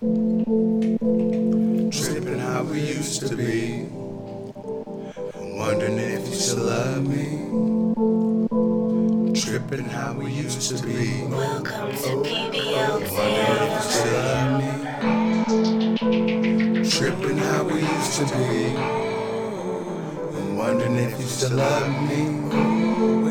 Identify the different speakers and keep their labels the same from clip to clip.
Speaker 1: Tripping how we used to be. I'm wondering if you still love me. Tripping how we used to be.
Speaker 2: Welcome to PBL
Speaker 1: Wondering if you still love me. Tripping how we used to be. I'm wondering if you still love me.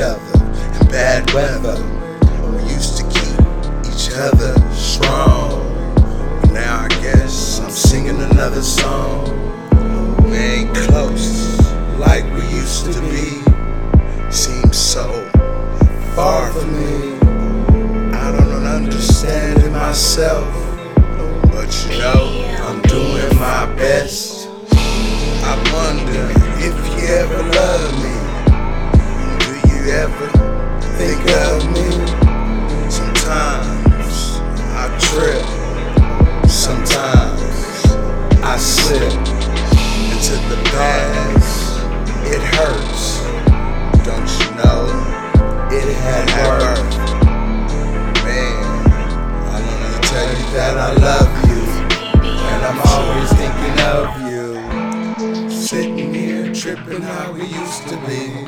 Speaker 1: Each other in bad weather. We used to keep each other strong. But now I guess I'm singing another song. We ain't close like we used to be. Seems so far from me. I don't understand it myself. But you know, I'm doing my best. That I love you. And I'm always thinking of you. Sitting here tripping how we used to be.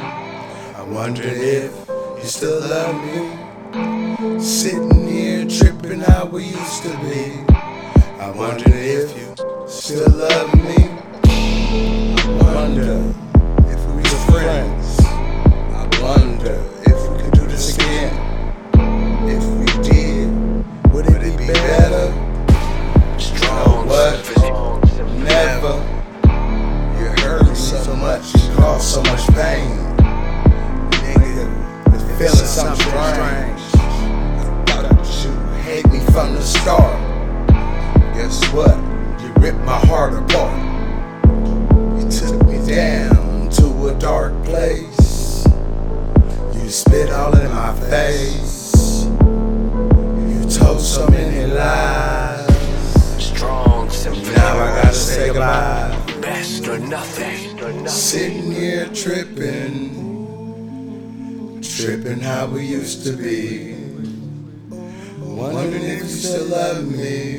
Speaker 1: I wonder if you still love me. Sitting here tripping how we used to be. I wonder if you still love me. Much. Nigga, it's feeling something strange. I thought you hate me from the start. Guess what? You ripped my heart apart. You took me down to a dark place. You spit all in my face. You told so many lies.
Speaker 3: strong, symphony.
Speaker 1: Now I gotta say goodbye.
Speaker 3: Best or nothing.
Speaker 1: Sitting here tripping, tripping how we used to be. Wondering if you still love me.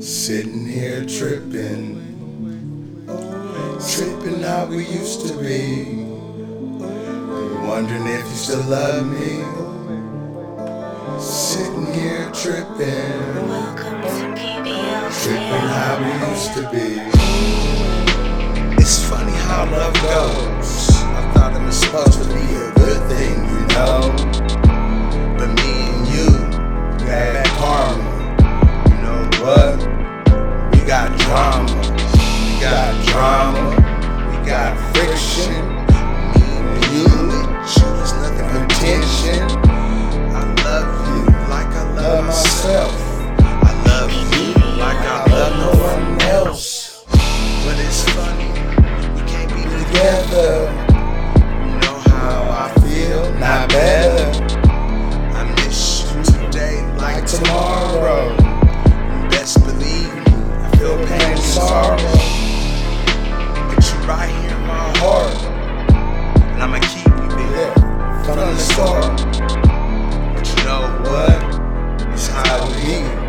Speaker 1: Sitting here tripping, tripping how we used to be. Wondering if you still love me. Sitting here tripping. Tripping how we used to be. It's funny how love goes. I thought it was supposed to be a good thing, you know. Together. You know how I feel, not better. I miss you today like tomorrow. Best believe me, I feel pain and sorrow. But you're right here in my heart, and I'ma keep you there from the start. But you know what? It's how be.